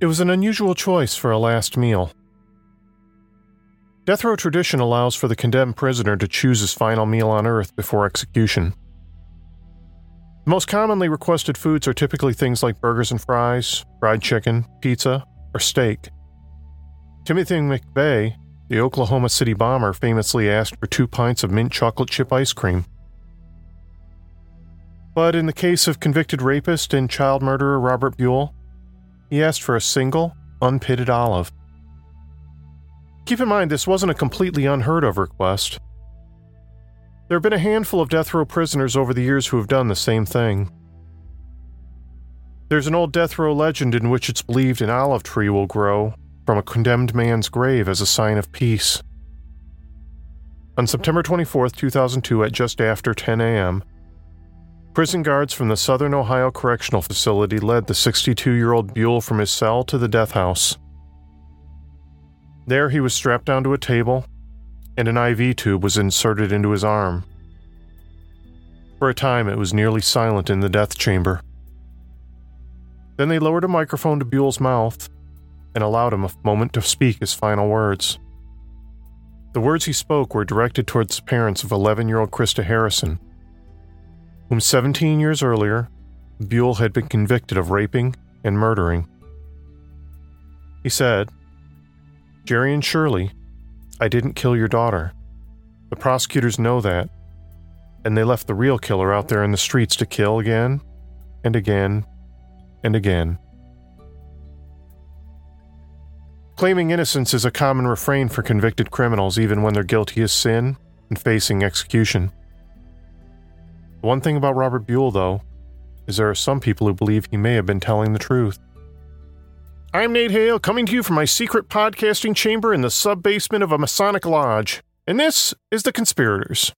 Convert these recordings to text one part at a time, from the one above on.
It was an unusual choice for a last meal. Death row tradition allows for the condemned prisoner to choose his final meal on earth before execution. The most commonly requested foods are typically things like burgers and fries, fried chicken, pizza, or steak. Timothy McVeigh, the Oklahoma City bomber, famously asked for two pints of mint chocolate chip ice cream. But in the case of convicted rapist and child murderer Robert Buell, he asked for a single, unpitted olive. Keep in mind, this wasn't a completely unheard of request. There have been a handful of death row prisoners over the years who have done the same thing. There's an old death row legend in which it's believed an olive tree will grow from a condemned man's grave as a sign of peace. On September 24, 2002, at just after 10 a.m., Prison guards from the Southern Ohio Correctional Facility led the 62 year old Buell from his cell to the death house. There, he was strapped down to a table, and an IV tube was inserted into his arm. For a time, it was nearly silent in the death chamber. Then they lowered a microphone to Buell's mouth and allowed him a moment to speak his final words. The words he spoke were directed towards the parents of 11 year old Krista Harrison whom 17 years earlier, Buell had been convicted of raping and murdering. He said, Jerry and Shirley, I didn't kill your daughter. The prosecutors know that, and they left the real killer out there in the streets to kill again and again and again. Claiming innocence is a common refrain for convicted criminals, even when they're guilty of sin and facing execution. One thing about Robert Buell, though, is there are some people who believe he may have been telling the truth. I'm Nate Hale, coming to you from my secret podcasting chamber in the sub basement of a Masonic lodge, and this is The Conspirators.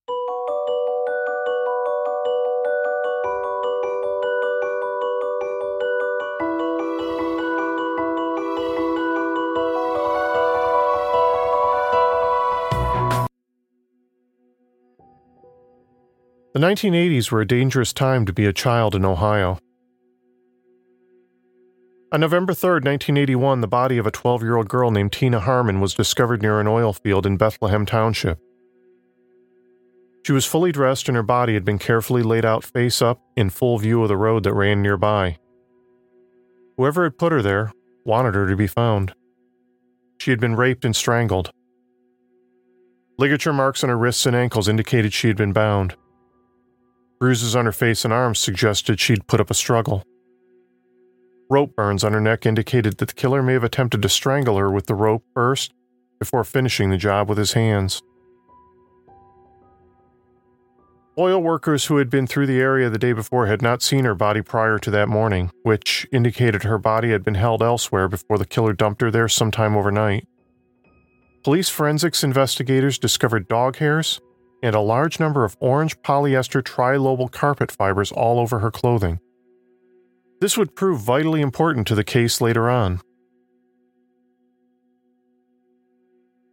The 1980s were a dangerous time to be a child in Ohio. On November 3, 1981, the body of a 12 year old girl named Tina Harmon was discovered near an oil field in Bethlehem Township. She was fully dressed and her body had been carefully laid out face up in full view of the road that ran nearby. Whoever had put her there wanted her to be found. She had been raped and strangled. Ligature marks on her wrists and ankles indicated she had been bound. Bruises on her face and arms suggested she'd put up a struggle. Rope burns on her neck indicated that the killer may have attempted to strangle her with the rope first before finishing the job with his hands. Oil workers who had been through the area the day before had not seen her body prior to that morning, which indicated her body had been held elsewhere before the killer dumped her there sometime overnight. Police forensics investigators discovered dog hairs, and a large number of orange polyester trilobal carpet fibers all over her clothing. This would prove vitally important to the case later on.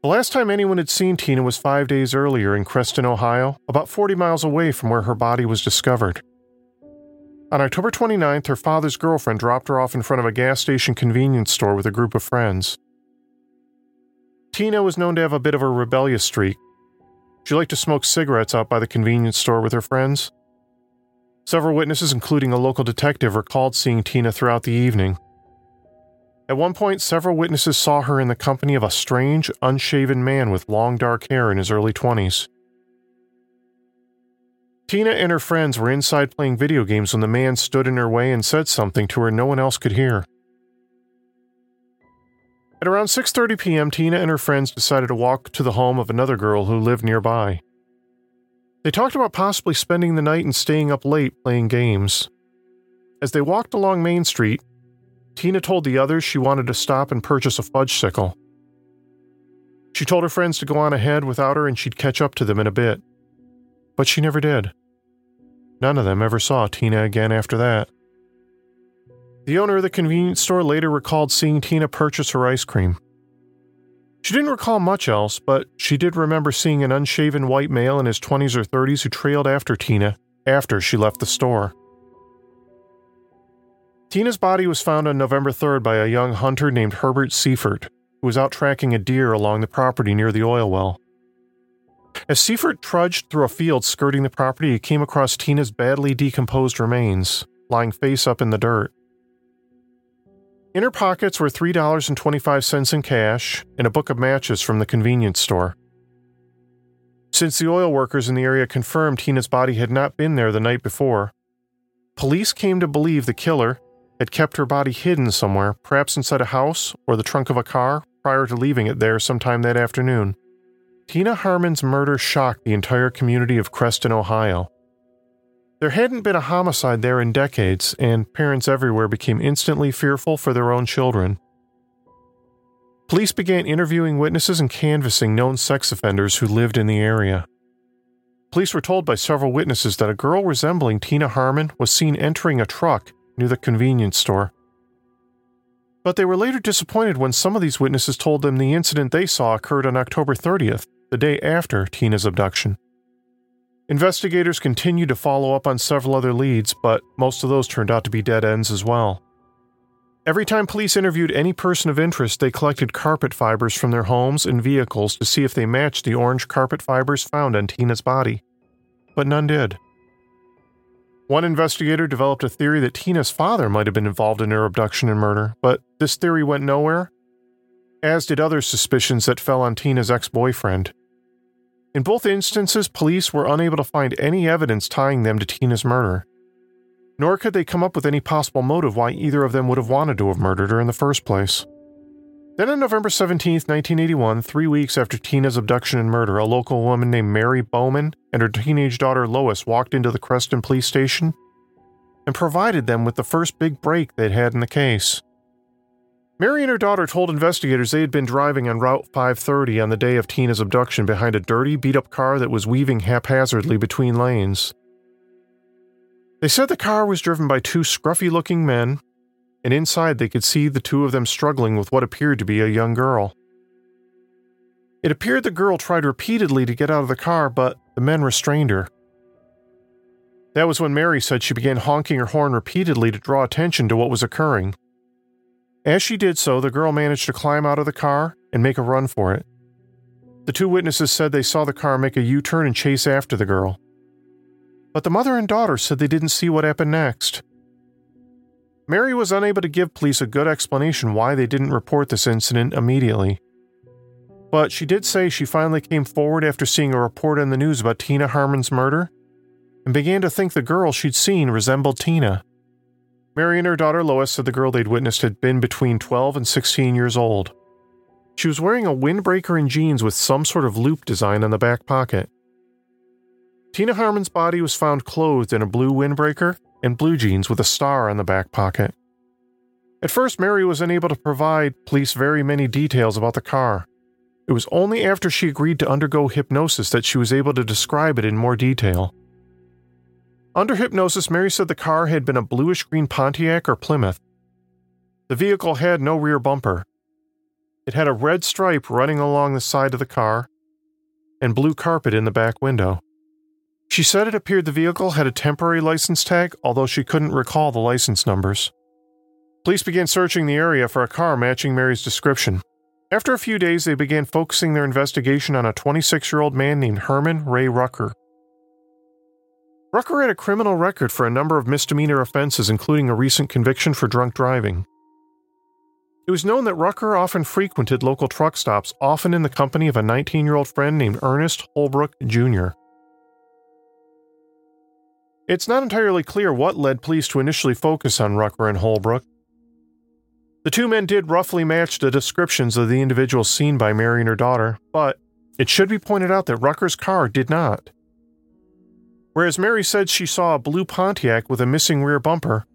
The last time anyone had seen Tina was five days earlier in Creston, Ohio, about 40 miles away from where her body was discovered. On October 29th, her father's girlfriend dropped her off in front of a gas station convenience store with a group of friends. Tina was known to have a bit of a rebellious streak, She liked to smoke cigarettes out by the convenience store with her friends. Several witnesses, including a local detective, recalled seeing Tina throughout the evening. At one point, several witnesses saw her in the company of a strange, unshaven man with long dark hair in his early 20s. Tina and her friends were inside playing video games when the man stood in her way and said something to her no one else could hear. At around 6:30 p.m., Tina and her friends decided to walk to the home of another girl who lived nearby. They talked about possibly spending the night and staying up late playing games. As they walked along Main Street, Tina told the others she wanted to stop and purchase a Fudgsicle. She told her friends to go on ahead without her and she'd catch up to them in a bit. But she never did. None of them ever saw Tina again after that. The owner of the convenience store later recalled seeing Tina purchase her ice cream. She didn't recall much else, but she did remember seeing an unshaven white male in his 20s or 30s who trailed after Tina after she left the store. Tina's body was found on November 3rd by a young hunter named Herbert Seifert, who was out tracking a deer along the property near the oil well. As Seifert trudged through a field skirting the property, he came across Tina's badly decomposed remains, lying face up in the dirt. In her pockets were $3.25 in cash and a book of matches from the convenience store. Since the oil workers in the area confirmed Tina's body had not been there the night before, police came to believe the killer had kept her body hidden somewhere, perhaps inside a house or the trunk of a car, prior to leaving it there sometime that afternoon. Tina Harmon's murder shocked the entire community of Creston, Ohio. There hadn't been a homicide there in decades, and parents everywhere became instantly fearful for their own children. Police began interviewing witnesses and canvassing known sex offenders who lived in the area. Police were told by several witnesses that a girl resembling Tina Harmon was seen entering a truck near the convenience store. But they were later disappointed when some of these witnesses told them the incident they saw occurred on October 30th the day after Tina's abduction. Investigators continued to follow up on several other leads, but most of those turned out to be dead ends as well. Every time police interviewed any person of interest, they collected carpet fibers from their homes and vehicles to see if they matched the orange carpet fibers found on Tina's body. But none did. One investigator developed a theory that Tina's father might have been involved in her abduction and murder, but this theory went nowhere, as did other suspicions that fell on Tina's ex boyfriend. In both instances, police were unable to find any evidence tying them to Tina's murder. Nor could they come up with any possible motive why either of them would have wanted to have murdered her in the first place. Then on November 17, 1981, three weeks after Tina's abduction and murder, a local woman named Mary Bowman and her teenage daughter Lois walked into the Creston police station and provided them with the first big break they'd had in the case. Mary and her daughter told investigators they had been driving on Route 530 on the day of Tina's abduction behind a dirty, beat up car that was weaving haphazardly between lanes. They said the car was driven by two scruffy looking men, and inside they could see the two of them struggling with what appeared to be a young girl. It appeared the girl tried repeatedly to get out of the car, but the men restrained her. That was when Mary said she began honking her horn repeatedly to draw attention to what was occurring. As she did so, the girl managed to climb out of the car and make a run for it. The two witnesses said they saw the car make a U turn and chase after the girl. But the mother and daughter said they didn't see what happened next. Mary was unable to give police a good explanation why they didn't report this incident immediately. But she did say she finally came forward after seeing a report in the news about Tina Harmon's murder and began to think the girl she'd seen resembled Tina. Mary and her daughter Lois said the girl they'd witnessed had been between 12 and 16 years old. She was wearing a windbreaker and jeans with some sort of loop design on the back pocket. Tina Harmon's body was found clothed in a blue windbreaker and blue jeans with a star on the back pocket. At first, Mary was unable to provide police very many details about the car. It was only after she agreed to undergo hypnosis that she was able to describe it in more detail. Under hypnosis, Mary said the car had been a bluish green Pontiac or Plymouth. The vehicle had no rear bumper. It had a red stripe running along the side of the car and blue carpet in the back window. She said it appeared the vehicle had a temporary license tag, although she couldn't recall the license numbers. Police began searching the area for a car matching Mary's description. After a few days, they began focusing their investigation on a 26 year old man named Herman Ray Rucker. Rucker had a criminal record for a number of misdemeanor offenses, including a recent conviction for drunk driving. It was known that Rucker often frequented local truck stops, often in the company of a 19 year old friend named Ernest Holbrook Jr. It's not entirely clear what led police to initially focus on Rucker and Holbrook. The two men did roughly match the descriptions of the individuals seen by Mary and her daughter, but it should be pointed out that Rucker's car did not. Whereas Mary said she saw a blue Pontiac with a missing rear bumper,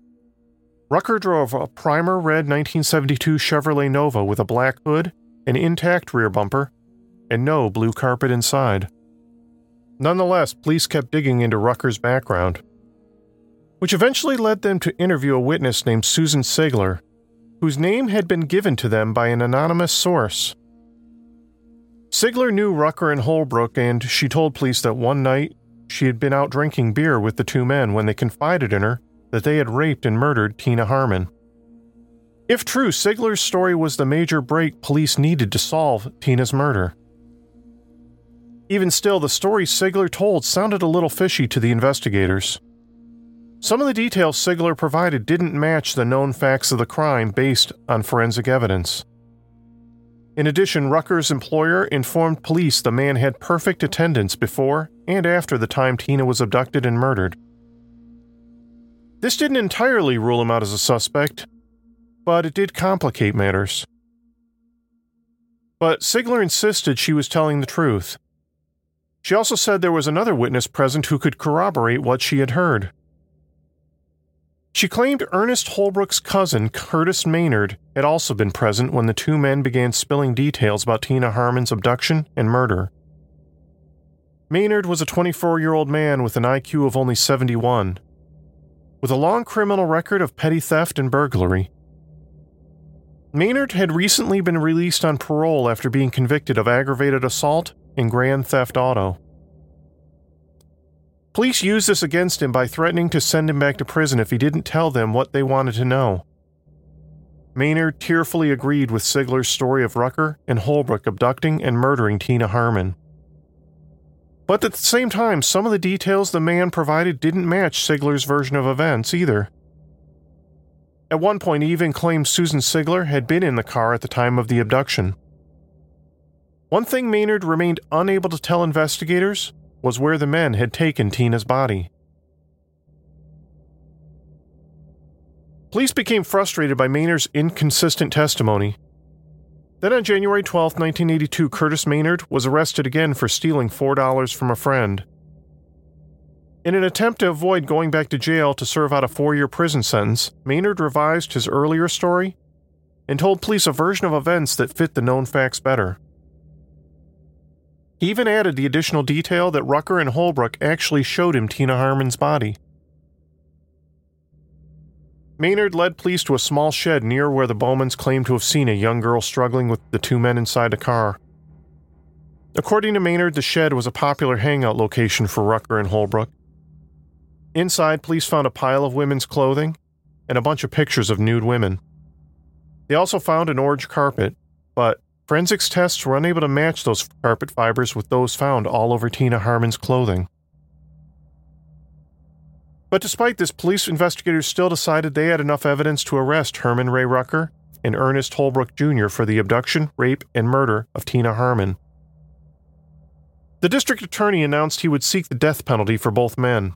Rucker drove a primer red 1972 Chevrolet Nova with a black hood, an intact rear bumper, and no blue carpet inside. Nonetheless, police kept digging into Rucker's background, which eventually led them to interview a witness named Susan Sigler, whose name had been given to them by an anonymous source. Sigler knew Rucker and Holbrook, and she told police that one night she had been out drinking beer with the two men when they confided in her that they had raped and murdered Tina Harmon. If true, Sigler's story was the major break police needed to solve Tina's murder. Even still, the story Sigler told sounded a little fishy to the investigators. Some of the details Sigler provided didn't match the known facts of the crime based on forensic evidence. In addition, Rucker's employer informed police the man had perfect attendance before and after the time Tina was abducted and murdered. This didn't entirely rule him out as a suspect, but it did complicate matters. But Sigler insisted she was telling the truth. She also said there was another witness present who could corroborate what she had heard. She claimed Ernest Holbrook's cousin, Curtis Maynard, had also been present when the two men began spilling details about Tina Harmon's abduction and murder. Maynard was a 24 year old man with an IQ of only 71, with a long criminal record of petty theft and burglary. Maynard had recently been released on parole after being convicted of aggravated assault and grand theft auto. Police used this against him by threatening to send him back to prison if he didn't tell them what they wanted to know. Maynard tearfully agreed with Sigler's story of Rucker and Holbrook abducting and murdering Tina Harmon. But at the same time, some of the details the man provided didn't match Sigler's version of events either. At one point, he even claimed Susan Sigler had been in the car at the time of the abduction. One thing Maynard remained unable to tell investigators was where the men had taken Tina's body. Police became frustrated by Maynard's inconsistent testimony. Then on January 12, 1982, Curtis Maynard was arrested again for stealing $4 from a friend. In an attempt to avoid going back to jail to serve out a four year prison sentence, Maynard revised his earlier story and told police a version of events that fit the known facts better. He even added the additional detail that Rucker and Holbrook actually showed him Tina Harmon's body. Maynard led police to a small shed near where the Bowmans claimed to have seen a young girl struggling with the two men inside the car. According to Maynard, the shed was a popular hangout location for Rucker and Holbrook. Inside, police found a pile of women's clothing and a bunch of pictures of nude women. They also found an orange carpet, but Forensics tests were unable to match those carpet fibers with those found all over Tina Harmon's clothing. But despite this, police investigators still decided they had enough evidence to arrest Herman Ray Rucker and Ernest Holbrook Jr. for the abduction, rape, and murder of Tina Harmon. The district attorney announced he would seek the death penalty for both men.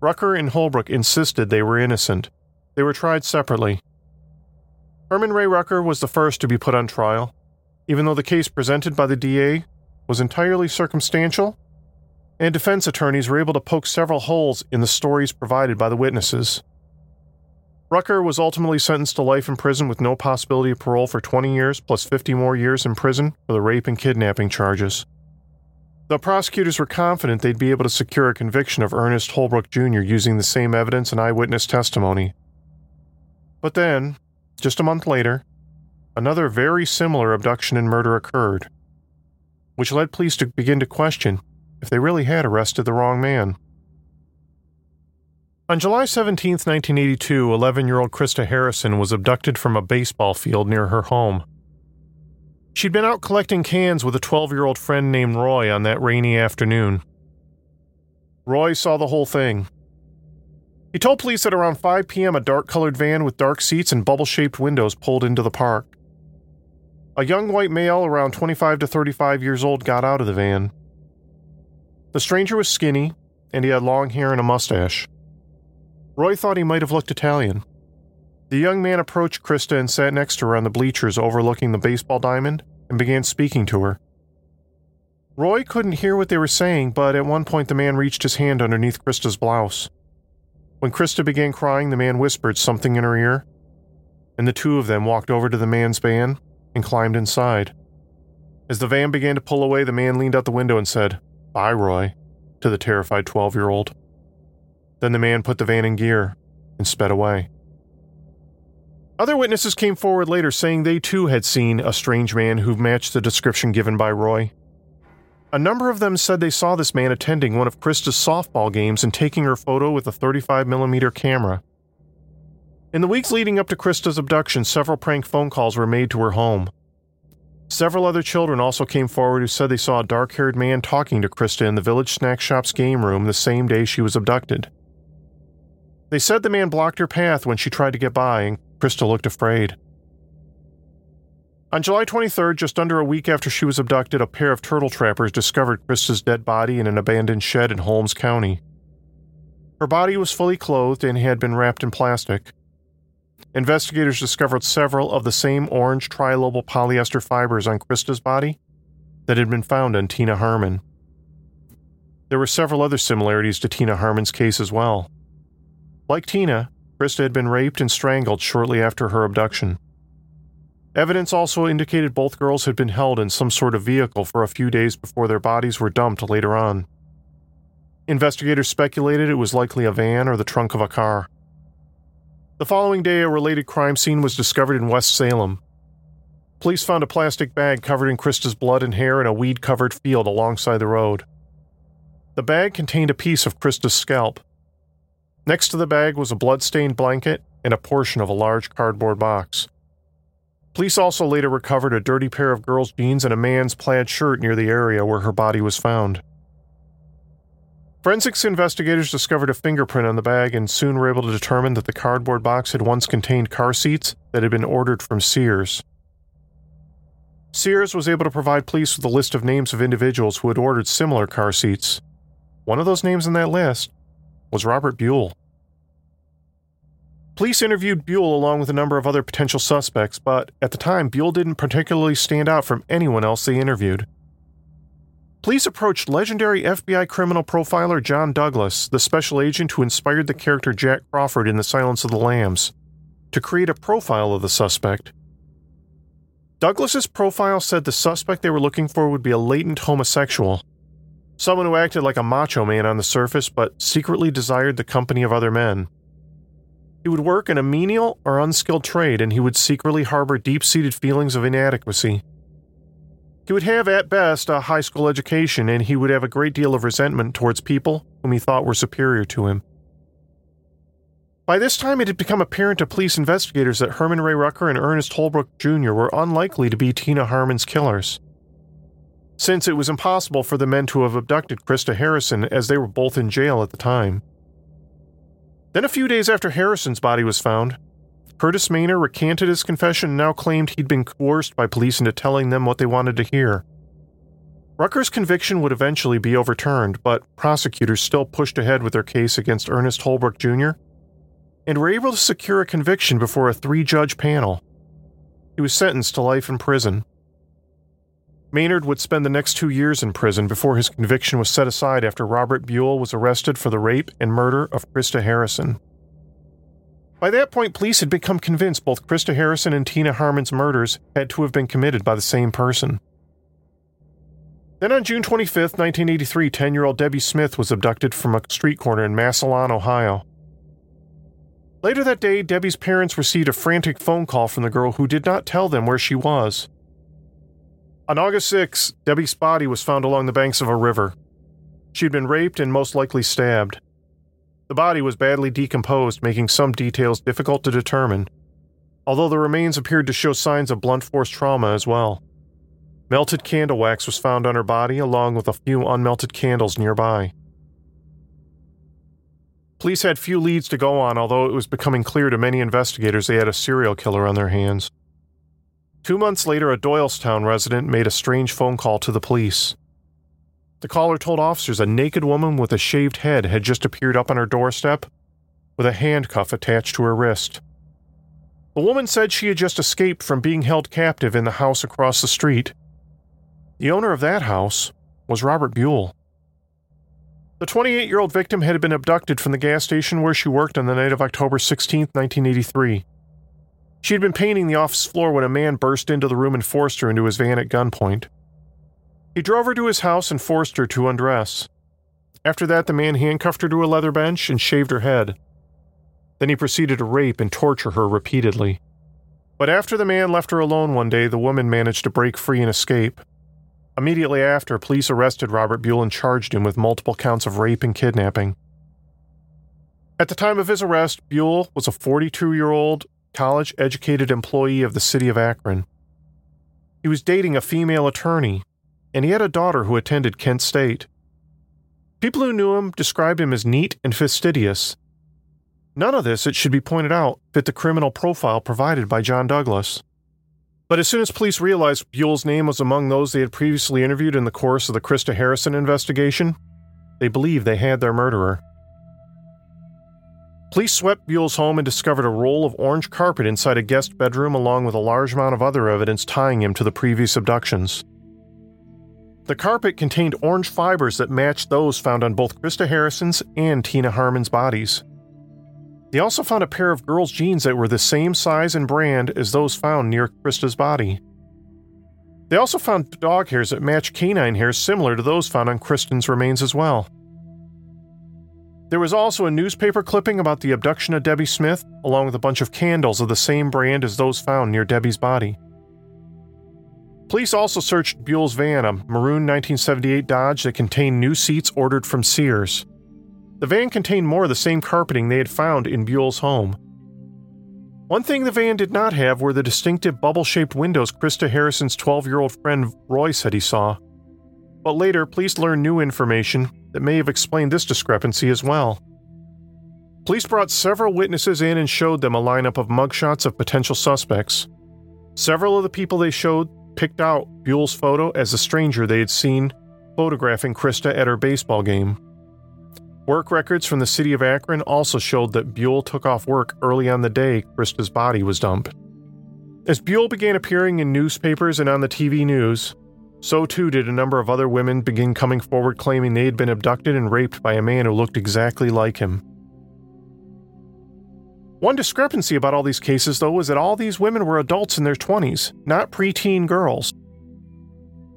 Rucker and Holbrook insisted they were innocent. They were tried separately. Herman Ray Rucker was the first to be put on trial, even though the case presented by the DA was entirely circumstantial, and defense attorneys were able to poke several holes in the stories provided by the witnesses. Rucker was ultimately sentenced to life in prison with no possibility of parole for 20 years plus 50 more years in prison for the rape and kidnapping charges. The prosecutors were confident they'd be able to secure a conviction of Ernest Holbrook Jr. using the same evidence and eyewitness testimony. But then, just a month later, another very similar abduction and murder occurred, which led police to begin to question if they really had arrested the wrong man. On July 17, 1982, 11 year old Krista Harrison was abducted from a baseball field near her home. She'd been out collecting cans with a 12 year old friend named Roy on that rainy afternoon. Roy saw the whole thing. He told police that around 5 p.m., a dark colored van with dark seats and bubble shaped windows pulled into the park. A young white male around 25 to 35 years old got out of the van. The stranger was skinny, and he had long hair and a mustache. Roy thought he might have looked Italian. The young man approached Krista and sat next to her on the bleachers overlooking the baseball diamond and began speaking to her. Roy couldn't hear what they were saying, but at one point the man reached his hand underneath Krista's blouse. When Krista began crying, the man whispered something in her ear, and the two of them walked over to the man's van and climbed inside. As the van began to pull away, the man leaned out the window and said, Bye, Roy, to the terrified 12 year old. Then the man put the van in gear and sped away. Other witnesses came forward later saying they too had seen a strange man who matched the description given by Roy. A number of them said they saw this man attending one of Krista's softball games and taking her photo with a 35mm camera. In the weeks leading up to Krista's abduction, several prank phone calls were made to her home. Several other children also came forward who said they saw a dark haired man talking to Krista in the village snack shop's game room the same day she was abducted. They said the man blocked her path when she tried to get by, and Krista looked afraid. On July 23rd, just under a week after she was abducted, a pair of turtle trappers discovered Krista's dead body in an abandoned shed in Holmes County. Her body was fully clothed and had been wrapped in plastic. Investigators discovered several of the same orange trilobal polyester fibers on Krista's body that had been found on Tina Harmon. There were several other similarities to Tina Harmon's case as well. Like Tina, Krista had been raped and strangled shortly after her abduction. Evidence also indicated both girls had been held in some sort of vehicle for a few days before their bodies were dumped later on. Investigators speculated it was likely a van or the trunk of a car. The following day, a related crime scene was discovered in West Salem. Police found a plastic bag covered in Krista's blood and hair in a weed covered field alongside the road. The bag contained a piece of Krista's scalp. Next to the bag was a blood-stained blanket and a portion of a large cardboard box. Police also later recovered a dirty pair of girls' jeans and a man's plaid shirt near the area where her body was found. Forensics investigators discovered a fingerprint on the bag and soon were able to determine that the cardboard box had once contained car seats that had been ordered from Sears. Sears was able to provide police with a list of names of individuals who had ordered similar car seats. One of those names in that list was Robert Buell. Police interviewed Buell along with a number of other potential suspects, but at the time, Buell didn't particularly stand out from anyone else they interviewed. Police approached legendary FBI criminal profiler John Douglas, the special agent who inspired the character Jack Crawford in The Silence of the Lambs, to create a profile of the suspect. Douglas's profile said the suspect they were looking for would be a latent homosexual, someone who acted like a macho man on the surface but secretly desired the company of other men. He would work in a menial or unskilled trade and he would secretly harbor deep seated feelings of inadequacy. He would have, at best, a high school education, and he would have a great deal of resentment towards people whom he thought were superior to him. By this time, it had become apparent to police investigators that Herman Ray Rucker and Ernest Holbrook Jr. were unlikely to be Tina Harmon's killers. Since it was impossible for the men to have abducted Krista Harrison, as they were both in jail at the time. Then, a few days after Harrison's body was found, Curtis Maynard recanted his confession and now claimed he'd been coerced by police into telling them what they wanted to hear. Rucker's conviction would eventually be overturned, but prosecutors still pushed ahead with their case against Ernest Holbrook Jr. and were able to secure a conviction before a three judge panel. He was sentenced to life in prison. Maynard would spend the next two years in prison before his conviction was set aside after Robert Buell was arrested for the rape and murder of Krista Harrison. By that point, police had become convinced both Krista Harrison and Tina Harmon's murders had to have been committed by the same person. Then on June 25, 1983, 10 year old Debbie Smith was abducted from a street corner in Massillon, Ohio. Later that day, Debbie's parents received a frantic phone call from the girl who did not tell them where she was. On August 6, Debbie's body was found along the banks of a river. She had been raped and most likely stabbed. The body was badly decomposed, making some details difficult to determine, although the remains appeared to show signs of blunt force trauma as well. Melted candle wax was found on her body, along with a few unmelted candles nearby. Police had few leads to go on, although it was becoming clear to many investigators they had a serial killer on their hands. Two months later, a Doylestown resident made a strange phone call to the police. The caller told officers a naked woman with a shaved head had just appeared up on her doorstep with a handcuff attached to her wrist. The woman said she had just escaped from being held captive in the house across the street. The owner of that house was Robert Buell. The 28 year old victim had been abducted from the gas station where she worked on the night of October 16, 1983. She had been painting the office floor when a man burst into the room and forced her into his van at gunpoint. He drove her to his house and forced her to undress. After that, the man handcuffed her to a leather bench and shaved her head. Then he proceeded to rape and torture her repeatedly. But after the man left her alone one day, the woman managed to break free and escape. Immediately after, police arrested Robert Buell and charged him with multiple counts of rape and kidnapping. At the time of his arrest, Buell was a 42 year old college educated employee of the city of Akron. He was dating a female attorney, and he had a daughter who attended Kent State. People who knew him described him as neat and fastidious. None of this, it should be pointed out, fit the criminal profile provided by John Douglas. But as soon as police realized Buell's name was among those they had previously interviewed in the course of the Krista Harrison investigation, they believed they had their murderer. Police swept Buell's home and discovered a roll of orange carpet inside a guest bedroom, along with a large amount of other evidence tying him to the previous abductions. The carpet contained orange fibers that matched those found on both Krista Harrison's and Tina Harmon's bodies. They also found a pair of girls' jeans that were the same size and brand as those found near Krista's body. They also found dog hairs that matched canine hairs similar to those found on Kristen's remains as well. There was also a newspaper clipping about the abduction of Debbie Smith, along with a bunch of candles of the same brand as those found near Debbie's body. Police also searched Buell's van, a maroon 1978 Dodge that contained new seats ordered from Sears. The van contained more of the same carpeting they had found in Buell's home. One thing the van did not have were the distinctive bubble shaped windows Krista Harrison's 12 year old friend Roy said he saw. But later, police learned new information that may have explained this discrepancy as well. Police brought several witnesses in and showed them a lineup of mugshots of potential suspects. Several of the people they showed picked out Buell's photo as a stranger they had seen photographing Krista at her baseball game. Work records from the city of Akron also showed that Buell took off work early on the day Krista's body was dumped. As Buell began appearing in newspapers and on the TV news, so too did a number of other women begin coming forward claiming they had been abducted and raped by a man who looked exactly like him. One discrepancy about all these cases, though, was that all these women were adults in their 20s, not preteen girls.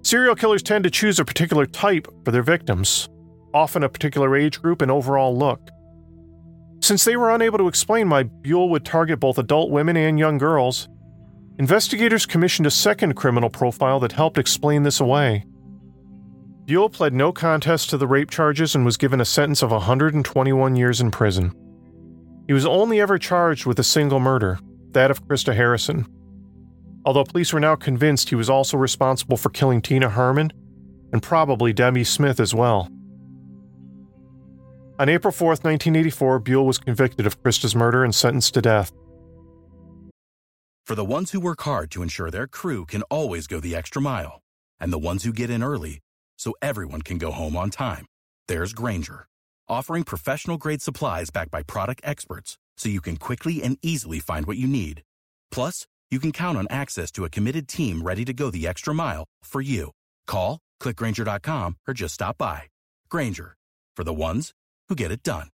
Serial killers tend to choose a particular type for their victims, often a particular age group and overall look. Since they were unable to explain why Buell would target both adult women and young girls, investigators commissioned a second criminal profile that helped explain this away. Buell pled no contest to the rape charges and was given a sentence of 121 years in prison. He was only ever charged with a single murder, that of Krista Harrison. Although police were now convinced he was also responsible for killing Tina Harmon and probably Debbie Smith as well. On April 4, 1984, Buell was convicted of Krista's murder and sentenced to death. For the ones who work hard to ensure their crew can always go the extra mile, and the ones who get in early so everyone can go home on time, there's Grainger, offering professional grade supplies backed by product experts so you can quickly and easily find what you need. Plus, you can count on access to a committed team ready to go the extra mile for you. Call, clickgrainger.com, or just stop by. Grainger, for the ones who get it done.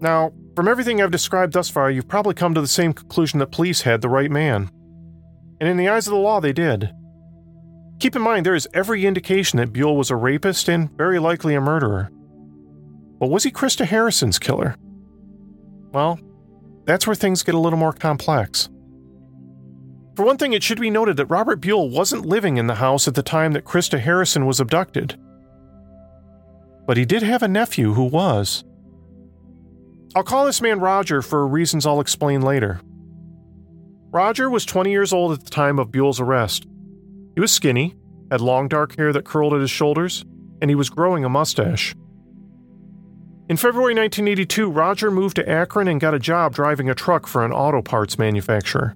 Now, from everything I've described thus far, you've probably come to the same conclusion that police had the right man. And in the eyes of the law, they did. Keep in mind, there is every indication that Buell was a rapist and very likely a murderer. But was he Krista Harrison's killer? Well, that's where things get a little more complex. For one thing, it should be noted that Robert Buell wasn't living in the house at the time that Krista Harrison was abducted. But he did have a nephew who was. I'll call this man Roger for reasons I'll explain later. Roger was 20 years old at the time of Buell's arrest. He was skinny, had long dark hair that curled at his shoulders, and he was growing a mustache. In February 1982, Roger moved to Akron and got a job driving a truck for an auto parts manufacturer.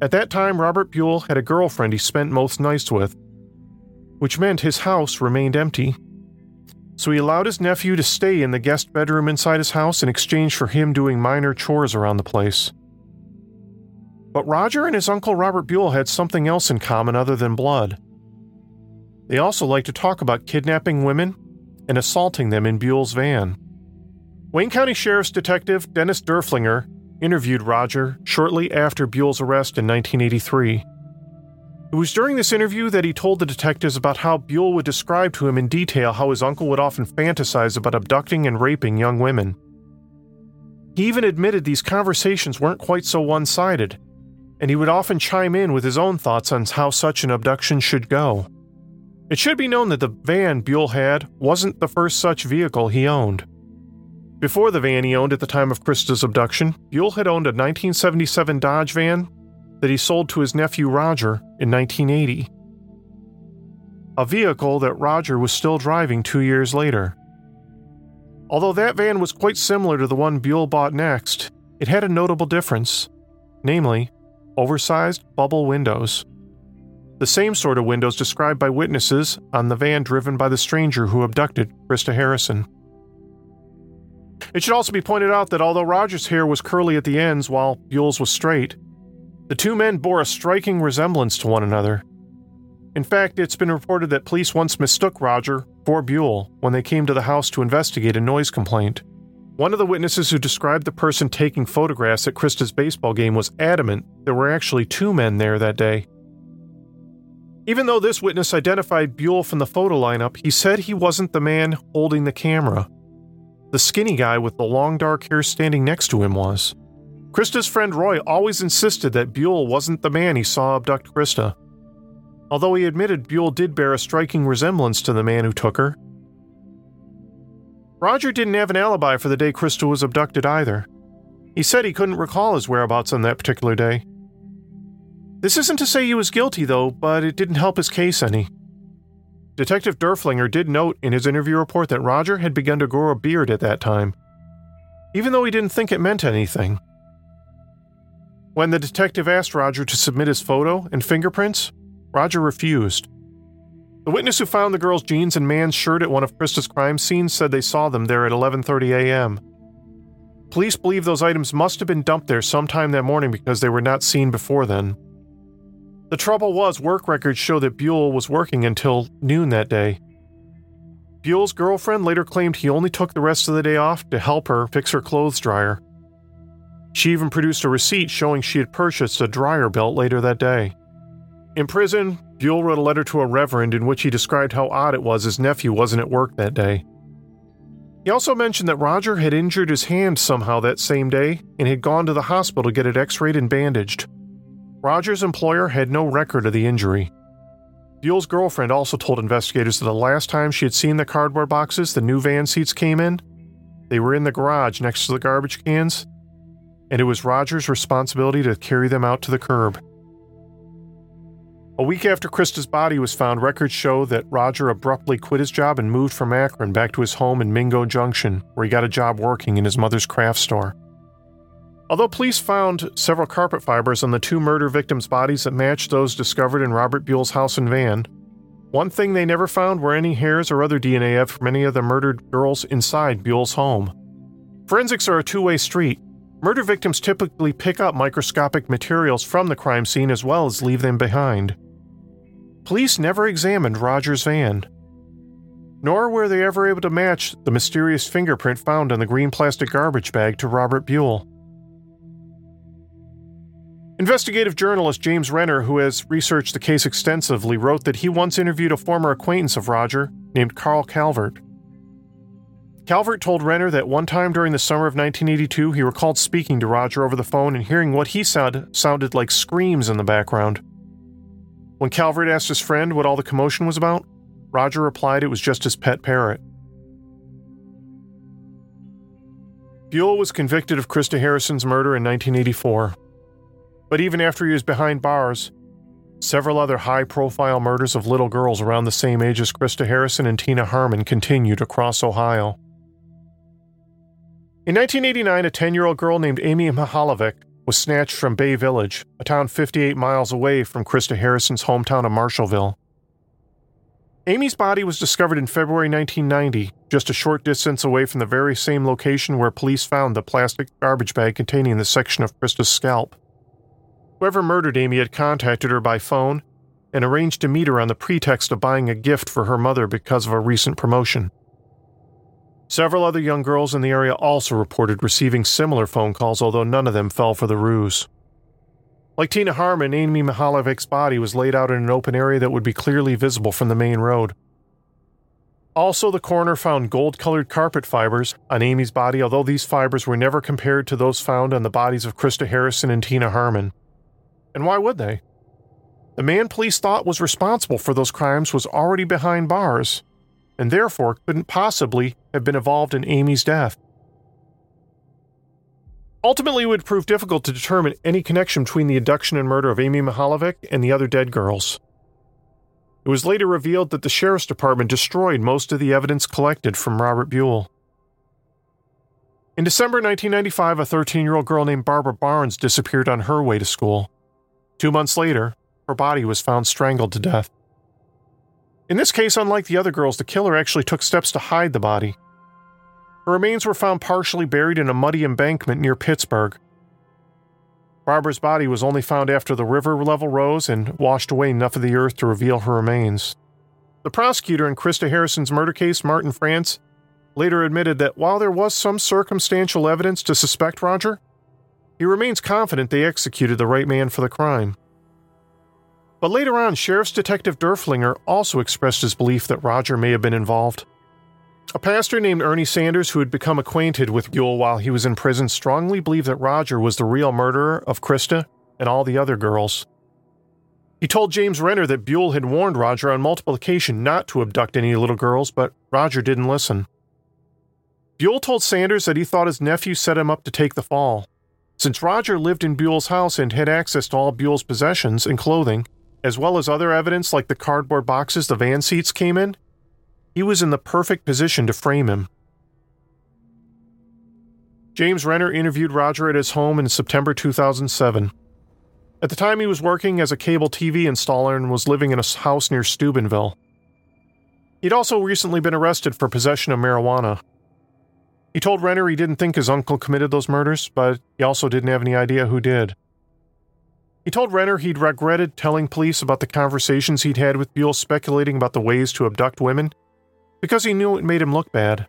At that time, Robert Buell had a girlfriend he spent most nights with, which meant his house remained empty. So he allowed his nephew to stay in the guest bedroom inside his house in exchange for him doing minor chores around the place. But Roger and his uncle Robert Buell had something else in common other than blood. They also liked to talk about kidnapping women and assaulting them in Buell's van. Wayne County Sheriff's Detective Dennis Derflinger interviewed Roger shortly after Buell's arrest in 1983. It was during this interview that he told the detectives about how Buell would describe to him in detail how his uncle would often fantasize about abducting and raping young women. He even admitted these conversations weren't quite so one sided, and he would often chime in with his own thoughts on how such an abduction should go. It should be known that the van Buell had wasn't the first such vehicle he owned. Before the van he owned at the time of Krista's abduction, Buell had owned a 1977 Dodge van that he sold to his nephew Roger in 1980. A vehicle that Roger was still driving two years later. Although that van was quite similar to the one Buell bought next, it had a notable difference namely, oversized bubble windows the same sort of windows described by witnesses on the van driven by the stranger who abducted Krista Harrison. It should also be pointed out that although Roger's hair was curly at the ends while Buell's was straight, the two men bore a striking resemblance to one another. In fact, it's been reported that police once mistook Roger for Buell when they came to the house to investigate a noise complaint. One of the witnesses who described the person taking photographs at Krista's baseball game was adamant there were actually two men there that day. Even though this witness identified Buell from the photo lineup, he said he wasn't the man holding the camera. The skinny guy with the long dark hair standing next to him was. Krista's friend Roy always insisted that Buell wasn't the man he saw abduct Krista. Although he admitted Buell did bear a striking resemblance to the man who took her. Roger didn't have an alibi for the day Krista was abducted either. He said he couldn't recall his whereabouts on that particular day. This isn't to say he was guilty, though, but it didn't help his case any. Detective Derflinger did note in his interview report that Roger had begun to grow a beard at that time, even though he didn't think it meant anything. When the detective asked Roger to submit his photo and fingerprints, Roger refused. The witness who found the girl's jeans and man's shirt at one of Krista's crime scenes said they saw them there at 11:30 a.m. Police believe those items must have been dumped there sometime that morning because they were not seen before then. The trouble was, work records show that Buell was working until noon that day. Buell's girlfriend later claimed he only took the rest of the day off to help her fix her clothes dryer. She even produced a receipt showing she had purchased a dryer belt later that day. In prison, Buell wrote a letter to a reverend in which he described how odd it was his nephew wasn't at work that day. He also mentioned that Roger had injured his hand somehow that same day and had gone to the hospital to get it x rayed and bandaged. Roger's employer had no record of the injury. Buell's girlfriend also told investigators that the last time she had seen the cardboard boxes the new van seats came in, they were in the garage next to the garbage cans, and it was Roger's responsibility to carry them out to the curb. A week after Krista's body was found, records show that Roger abruptly quit his job and moved from Akron back to his home in Mingo Junction, where he got a job working in his mother's craft store. Although police found several carpet fibers on the two murder victims' bodies that matched those discovered in Robert Buell's house and van, one thing they never found were any hairs or other DNA from any of the murdered girls inside Buell's home. Forensics are a two way street. Murder victims typically pick up microscopic materials from the crime scene as well as leave them behind. Police never examined Roger's van. Nor were they ever able to match the mysterious fingerprint found on the green plastic garbage bag to Robert Buell. Investigative journalist James Renner, who has researched the case extensively, wrote that he once interviewed a former acquaintance of Roger named Carl Calvert. Calvert told Renner that one time during the summer of 1982, he recalled speaking to Roger over the phone and hearing what he said sounded like screams in the background. When Calvert asked his friend what all the commotion was about, Roger replied it was just his pet parrot. Buell was convicted of Krista Harrison's murder in 1984. But even after he was behind bars, several other high profile murders of little girls around the same age as Krista Harrison and Tina Harmon continued across Ohio. In 1989, a 10 year old girl named Amy Mihaljevic was snatched from Bay Village, a town 58 miles away from Krista Harrison's hometown of Marshallville. Amy's body was discovered in February 1990, just a short distance away from the very same location where police found the plastic garbage bag containing the section of Krista's scalp. Whoever murdered Amy had contacted her by phone and arranged to meet her on the pretext of buying a gift for her mother because of a recent promotion. Several other young girls in the area also reported receiving similar phone calls, although none of them fell for the ruse. Like Tina Harmon, Amy Mihaljevic's body was laid out in an open area that would be clearly visible from the main road. Also, the coroner found gold colored carpet fibers on Amy's body, although these fibers were never compared to those found on the bodies of Krista Harrison and Tina Harmon. And why would they? The man police thought was responsible for those crimes was already behind bars, and therefore couldn't possibly have been involved in Amy's death. Ultimately, it would prove difficult to determine any connection between the abduction and murder of Amy Mihaljevic and the other dead girls. It was later revealed that the sheriff's department destroyed most of the evidence collected from Robert Buell. In December 1995, a 13 year old girl named Barbara Barnes disappeared on her way to school. Two months later, her body was found strangled to death. In this case, unlike the other girls, the killer actually took steps to hide the body. Her remains were found partially buried in a muddy embankment near Pittsburgh. Barbara's body was only found after the river level rose and washed away enough of the earth to reveal her remains. The prosecutor in Krista Harrison's murder case, Martin Frantz, later admitted that while there was some circumstantial evidence to suspect Roger, he remains confident they executed the right man for the crime. But later on, Sheriff's Detective Derflinger also expressed his belief that Roger may have been involved. A pastor named Ernie Sanders, who had become acquainted with Buell while he was in prison, strongly believed that Roger was the real murderer of Krista and all the other girls. He told James Renner that Buell had warned Roger on multiple occasions not to abduct any little girls, but Roger didn't listen. Buell told Sanders that he thought his nephew set him up to take the fall. Since Roger lived in Buell's house and had access to all Buell's possessions and clothing, as well as other evidence like the cardboard boxes the van seats came in, he was in the perfect position to frame him. James Renner interviewed Roger at his home in September 2007. At the time, he was working as a cable TV installer and was living in a house near Steubenville. He'd also recently been arrested for possession of marijuana. He told Renner he didn't think his uncle committed those murders, but he also didn't have any idea who did. He told Renner he'd regretted telling police about the conversations he'd had with Buell speculating about the ways to abduct women because he knew it made him look bad.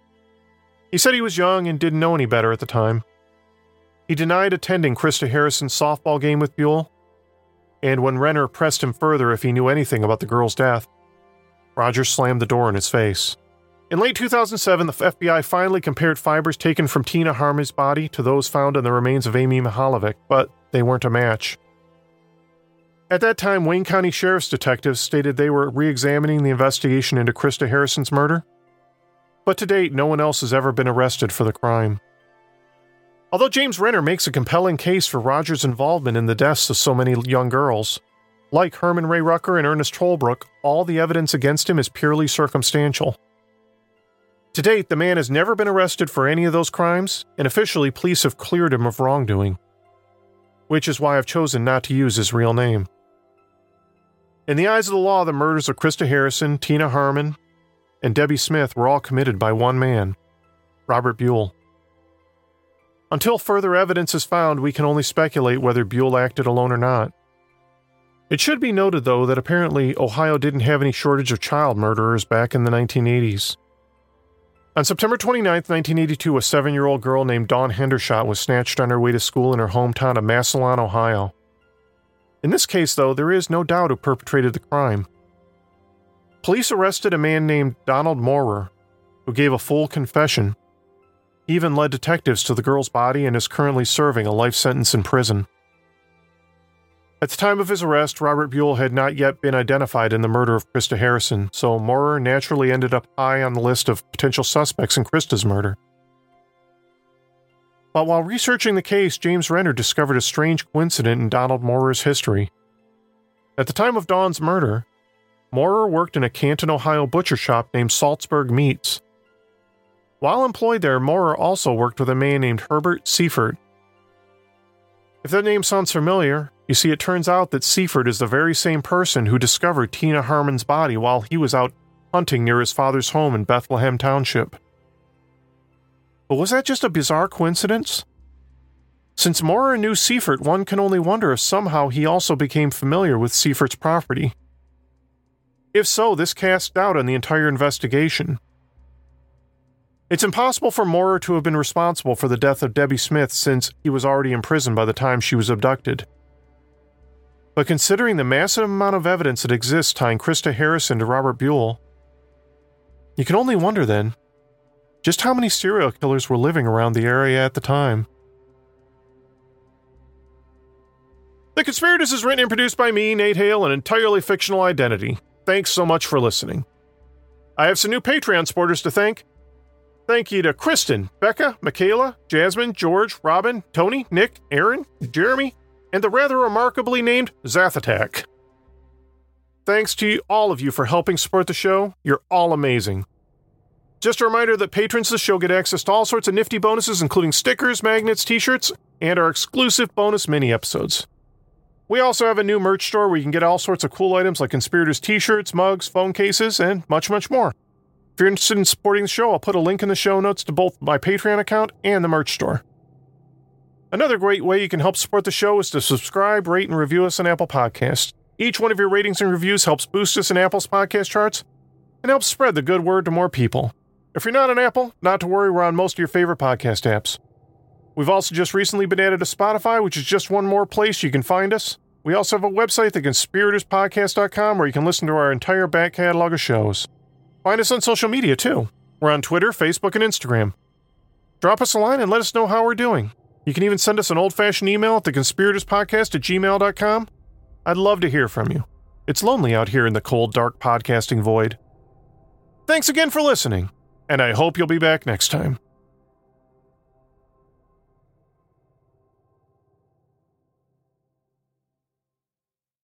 He said he was young and didn't know any better at the time. He denied attending Krista Harrison's softball game with Buell, and when Renner pressed him further if he knew anything about the girl's death, Roger slammed the door in his face. In late 2007, the FBI finally compared fibers taken from Tina Harmon's body to those found in the remains of Amy Mihaljevic, but they weren't a match. At that time, Wayne County Sheriff's detectives stated they were re examining the investigation into Krista Harrison's murder. But to date, no one else has ever been arrested for the crime. Although James Renner makes a compelling case for Roger's involvement in the deaths of so many young girls, like Herman Ray Rucker and Ernest Holbrook, all the evidence against him is purely circumstantial. To date, the man has never been arrested for any of those crimes, and officially, police have cleared him of wrongdoing. Which is why I've chosen not to use his real name. In the eyes of the law, the murders of Krista Harrison, Tina Harmon, and Debbie Smith were all committed by one man, Robert Buell. Until further evidence is found, we can only speculate whether Buell acted alone or not. It should be noted, though, that apparently Ohio didn't have any shortage of child murderers back in the 1980s. On September 29, 1982, a seven year old girl named Dawn Hendershot was snatched on her way to school in her hometown of Massillon, Ohio. In this case, though, there is no doubt who perpetrated the crime. Police arrested a man named Donald Maurer, who gave a full confession. He even led detectives to the girl's body and is currently serving a life sentence in prison. At the time of his arrest, Robert Buell had not yet been identified in the murder of Krista Harrison, so Maurer naturally ended up high on the list of potential suspects in Krista's murder. But while researching the case, James Renner discovered a strange coincidence in Donald Maurer's history. At the time of Dawn's murder, Maurer worked in a Canton, Ohio butcher shop named Salzburg Meats. While employed there, Maurer also worked with a man named Herbert Seifert. If that name sounds familiar, you see, it turns out that Seifert is the very same person who discovered Tina Harmon's body while he was out hunting near his father's home in Bethlehem Township. But was that just a bizarre coincidence? Since Maurer knew Seifert, one can only wonder if somehow he also became familiar with Seifert's property. If so, this casts doubt on the entire investigation. It's impossible for Maurer to have been responsible for the death of Debbie Smith since he was already in prison by the time she was abducted. But considering the massive amount of evidence that exists tying Krista Harrison to Robert Buell, you can only wonder then just how many serial killers were living around the area at the time. The Conspirators is written and produced by me, Nate Hale, an entirely fictional identity. Thanks so much for listening. I have some new Patreon supporters to thank. Thank you to Kristen, Becca, Michaela, Jasmine, George, Robin, Tony, Nick, Aaron, Jeremy, and the rather remarkably named Zathatak. Thanks to all of you for helping support the show. You're all amazing. Just a reminder that patrons of the show get access to all sorts of nifty bonuses, including stickers, magnets, t shirts, and our exclusive bonus mini episodes. We also have a new merch store where you can get all sorts of cool items like Conspirators t shirts, mugs, phone cases, and much, much more. If you're interested in supporting the show, I'll put a link in the show notes to both my Patreon account and the merch store. Another great way you can help support the show is to subscribe, rate, and review us on Apple Podcasts. Each one of your ratings and reviews helps boost us in Apple's podcast charts and helps spread the good word to more people. If you're not on Apple, not to worry, we're on most of your favorite podcast apps. We've also just recently been added to Spotify, which is just one more place you can find us. We also have a website, theconspiratorspodcast.com, where you can listen to our entire back catalog of shows. Find us on social media too. We're on Twitter, Facebook, and Instagram. Drop us a line and let us know how we're doing. You can even send us an old fashioned email at theconspiratorspodcast at gmail.com. I'd love to hear from you. It's lonely out here in the cold, dark podcasting void. Thanks again for listening, and I hope you'll be back next time.